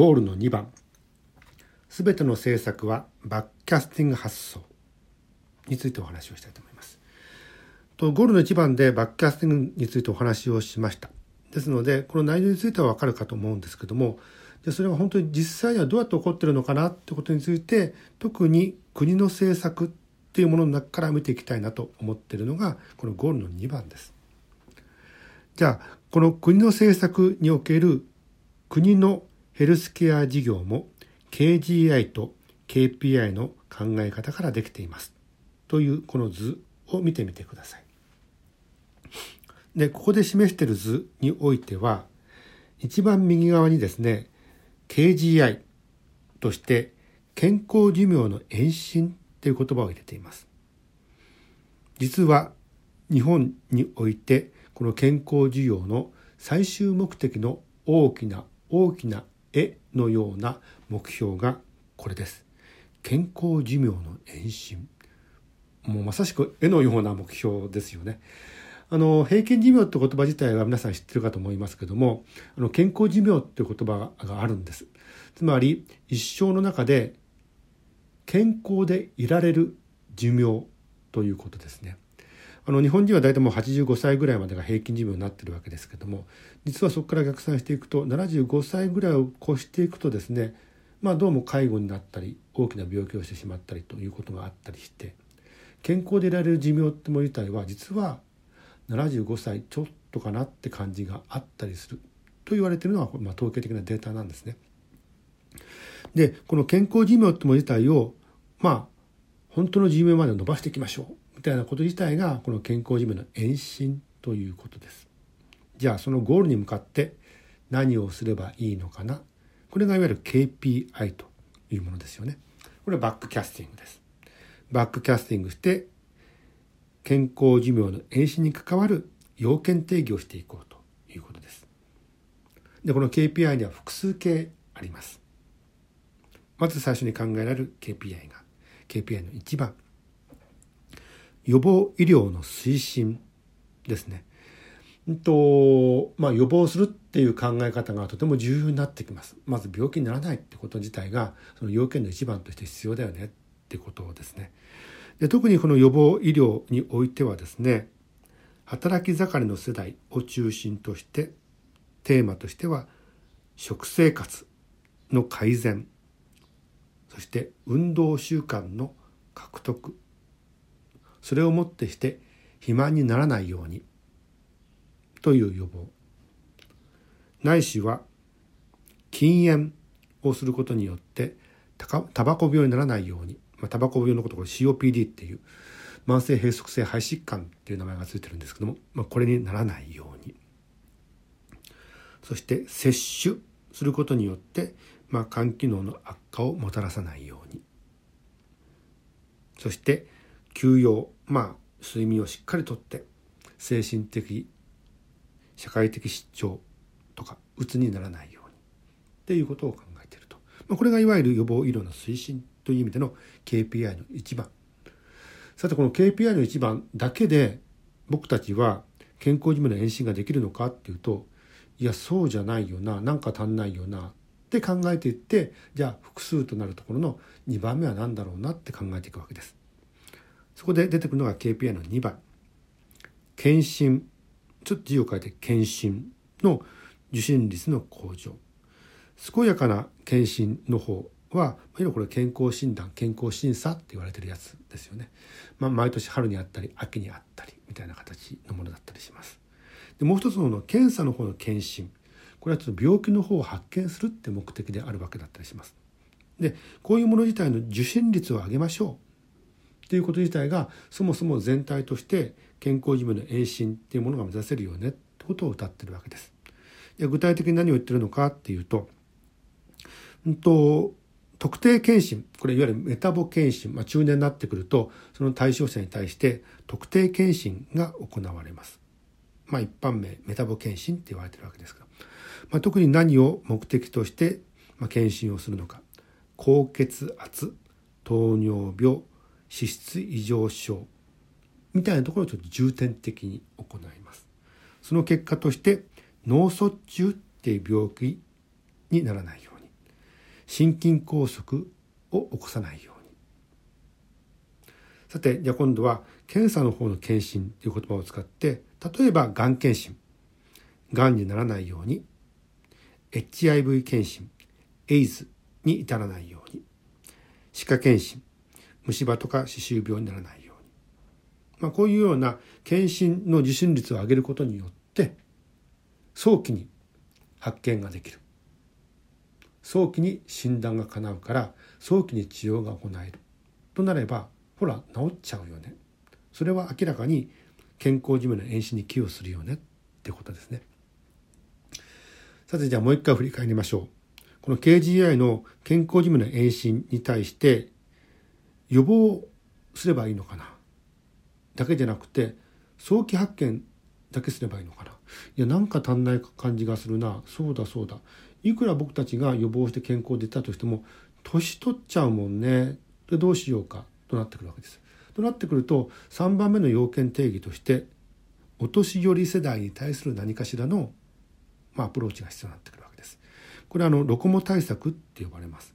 ゴールの2番すべての政策はバックキャスティング発想についてお話をしたいと思います。とゴールの1番でバックキャスティングについてお話をしました。ですのでこの内容についてはわかるかと思うんですけどもでそれは本当に実際にはどうやって起こってるのかなってことについて特に国の政策っていうものの中から見ていきたいなと思っているのがこのゴールの2番です。じゃあこの国の政策における国のヘルスケア事業も KGI と KPI の考え方からできていますというこの図を見てみてください。でここで示している図においては一番右側にですね KGI として健康寿命の延伸という言葉を入れています。実は日本においてこの健康需要の最終目的の大きな大きな絵のような目標がこれです。健康寿命の延伸。もうまさしく絵のような目標ですよね。あの平均寿命って言葉自体は皆さん知ってるかと思いますけどもあの健康寿命っていう言葉があるんですつまり一生の中で健康でいられる寿命ということですねあの日本人は大体もう85歳ぐらいまでが平均寿命になってるわけですけども実はそこから逆算していくと75歳ぐらいを越していくとですねまあどうも介護になったり大きな病気をしてしまったりということがあったりして健康でいられる寿命ってもの自体は実は75歳ちょっとかなって感じがあったりすると言われてるのは、まあ、統計的なデータなんですね。でこの健康寿命ってもの自体をまあ本当の寿命まで伸ばしていきましょうみたいなこと自体がこの健康寿命の延伸ということです。じゃあそのゴールに向かって何をすればいいのかな？これがいわゆる KPI というものですよね。これはバックキャスティングです。バックキャスティングして健康寿命の延伸に関わる要件定義をしていこうということです。で、この KPI には複数形あります。まず最初に考えられる KPI が KPI の1番予防医療の推進ですね。とまあ、予防するっていう考え方がとても重要になってきます。まず病気にならないってこと自体がその要件の一番として必要だよねってことですね。で特にこの予防医療においてはですね働き盛りの世代を中心としてテーマとしては食生活の改善そして運動習慣の獲得それをもってして肥満にならないようにという予防。ないしは禁煙をすることによってタバコ病にならないようにまあ、タバコ病のことこれ COPD っていう慢性閉塞性肺疾患っていう名前が付いてるんですけども、まあ、これにならないように。そして摂取することによって、まあ、肝機能の悪化をもたらさないように。そして休養まあ睡眠をしっかりとって精神的社会的失調とかうつにならないようにっていうことを考えていると、まあ、これがいわゆる予防医療の推進という意味での KPI の1番さてこの KPI の1番だけで僕たちは健康寿命の延伸ができるのかっていうといやそうじゃないよななんか足んないよなって考えていってじゃあ複数となるところの2番目は何だろうなって考えていくわけです。そこで出てくるのが KPI の2番検診ちょっと字を変えて検診の受診率の向上健やかな検診の方は、いわゆるこれ健康診断健康審査って言われてるやつですよね。まあ、毎年春にあったり秋にあったりみたいな形のものだったりします。でもう一つの検査の方の検診これはちょっと病気の方を発見するって目的であるわけだったりします。でこういうもの自体の受診率を上げましょうっていうこと自体がそもそも全体として健康寿命の延伸っていうものが目指せるよねってことを謳ってるわけです。いや具体的に何を言ってるのかっていうと、うんと特定健診これいわゆるメタボ健診、まあ、中年になってくるとその対象者に対して特定健診が行われます。まあ、一般名メタボ健診って言われてるわけですが、まあ、特に何を目的として、まあ、検診をするのか高血圧糖尿病脂質異常症みたいなところをちょっと重点的に行います。その結果として脳卒中っていう病気にならないように心筋梗塞を起こさないようにさてじゃあ今度は検査の方の検診という言葉を使って例えばがん検診がんにならないように HIV 検診エイズに至らないように歯科検診虫歯とか歯周病にならないように、まあ、こういうような検診の受診率を上げることによって早期に発見ができる。早期に診断が叶うから早期に治療が行える。となればほら治っちゃうよね。それは明らかに健康寿命の延伸に寄与するよね。ってことですね。さてじゃあもう一回振り返りましょう。この KGI の健康寿命の延伸に対して予防すればいいのかな？だけじゃなくて早期発見だけすればいいのかな？いやなんか足んない感じがするなそうだそうだいくら僕たちが予防して健康でいたとしても年取っちゃうもんねでどうしようか？となってくるわけです。となってくると3番目の要件定義としてお年寄り世代に対する何かしらの、まあ、アプローチが必要になってくるわけです。これはあのロコモ対策って呼ばれます。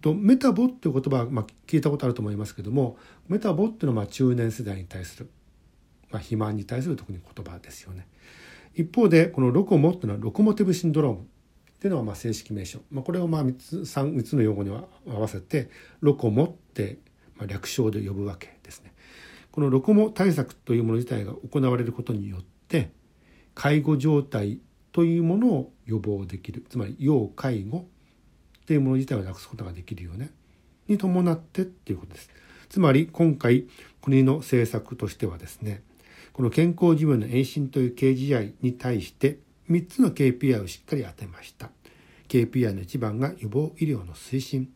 とメタボっていう言葉は、まあ、聞いたことあると思いますけどもメタボっていうのはまあ中年世代に対する、まあ、肥満に対する特に言葉ですよね。一方でこのロコモっていうのはロコモティブシンドロームっていうのはまあ正式名称、まあ、これをまあ3つ 3, つの用語に合わせてロコモってまあ略称で呼ぶわけですね。このロコモ対策というもの自体が行われることによって介護状態というものを予防できるつまり要介護っていうもの自体をなくすことができるよねに伴ってっていうことです。つまり今回国の政策としてはですねこの健康寿命の延伸という KGI に対して3つの KPI をしっかり当てました。KPI の1番が予防医療の推進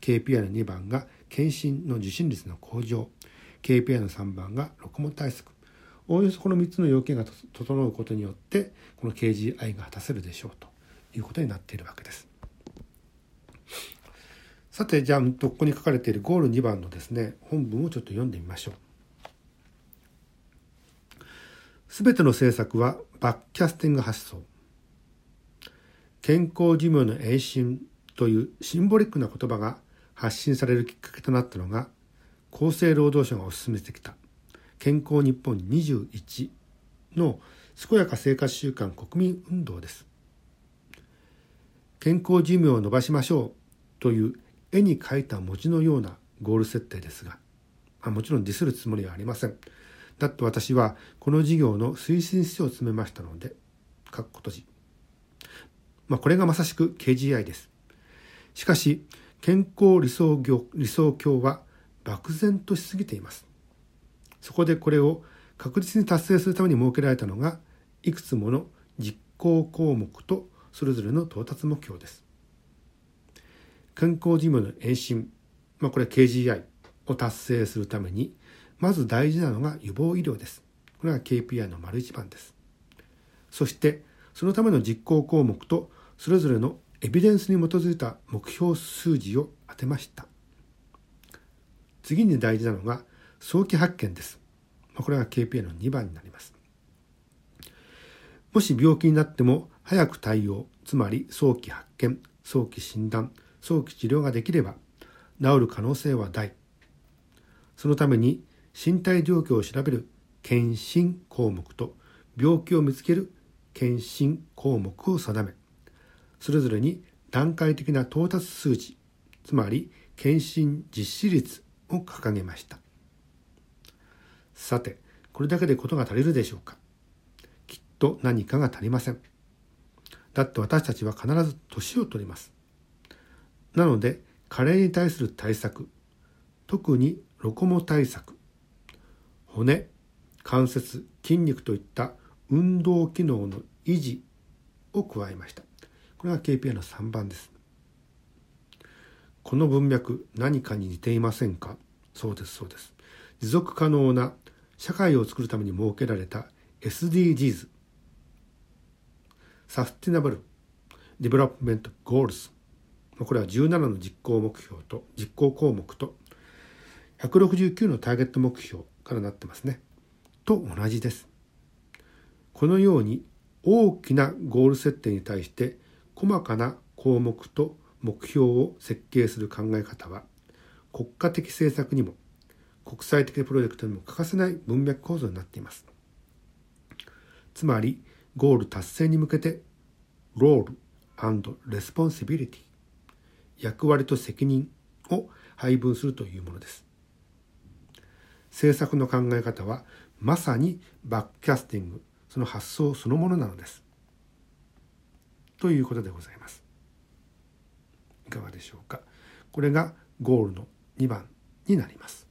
KPI の2番が検診の受診率の向上 KPI の3番がロコモ対策おおよそこの3つの要件が整うことによってこの KGI が果たせるでしょうということになっているわけです。さてじゃあここに書かれているゴール2番のですね本文をちょっと読んでみましょう。すべての政策はバックキャスティング発想健康寿命の永進というシンボリックな言葉が発信されるきっかけとなったのが厚生労働省が推し進めてきた健康日本21の健やか生活習慣国民運動です健康寿命を伸ばしましょうという絵に描いた文字のようなゴール設定ですがあもちろんディスるつもりはありませんだって私はこの事業の推進室を詰めましたので、かっこ閉じ。まあ、これがまさしく KGI です。しかし、健康理想業理想郷は漠然としすぎています。そこでこれを確実に達成するために設けられたのが、いくつもの実行項目とそれぞれの到達目標です。健康寿命の延伸、まあ、これ KGI を達成するためにまず大事なのが予防医療です。これが KPI の丸一番です。そしてそのための実行項目とそれぞれのエビデンスに基づいた目標数字を当てました。次に大事なのが早期発見です。これが KPI の2番になります。もし病気になっても早く対応、つまり早期発見、早期診断、早期治療ができれば治る可能性は大。そのために身体状況を調べる検診項目と病気を見つける検診項目を定めそれぞれに段階的な到達数値つまり検診実施率を掲げました。さてこれだけでことが足りるでしょうか。きっと何かが足りません。だって私たちは必ず年を取ります。なので加齢に対する対策。特にロコモ対策。骨関節筋肉といった運動機能の維持を加えました。これが KPI の3番です。この文脈何かに似ていませんか？そうですそうです。持続可能な社会を作るために設けられた SDGs Sustainable Development Goals。これは17の実行目標と実行項目と169のターゲット目標からなってますね。と同じです。このように大きなゴール設定に対して細かな項目と目標を設計する考え方は国家的政策にも国際的プロジェクトにも欠かせない文脈構造になっていますつまりゴール達成に向けて role responsibility 役割と責任を配分するというものです。政策の考え方はまさにバックキャスティングその発想そのものなのです。ということでございます。いかがでしょうか。これがゴールの2番になります。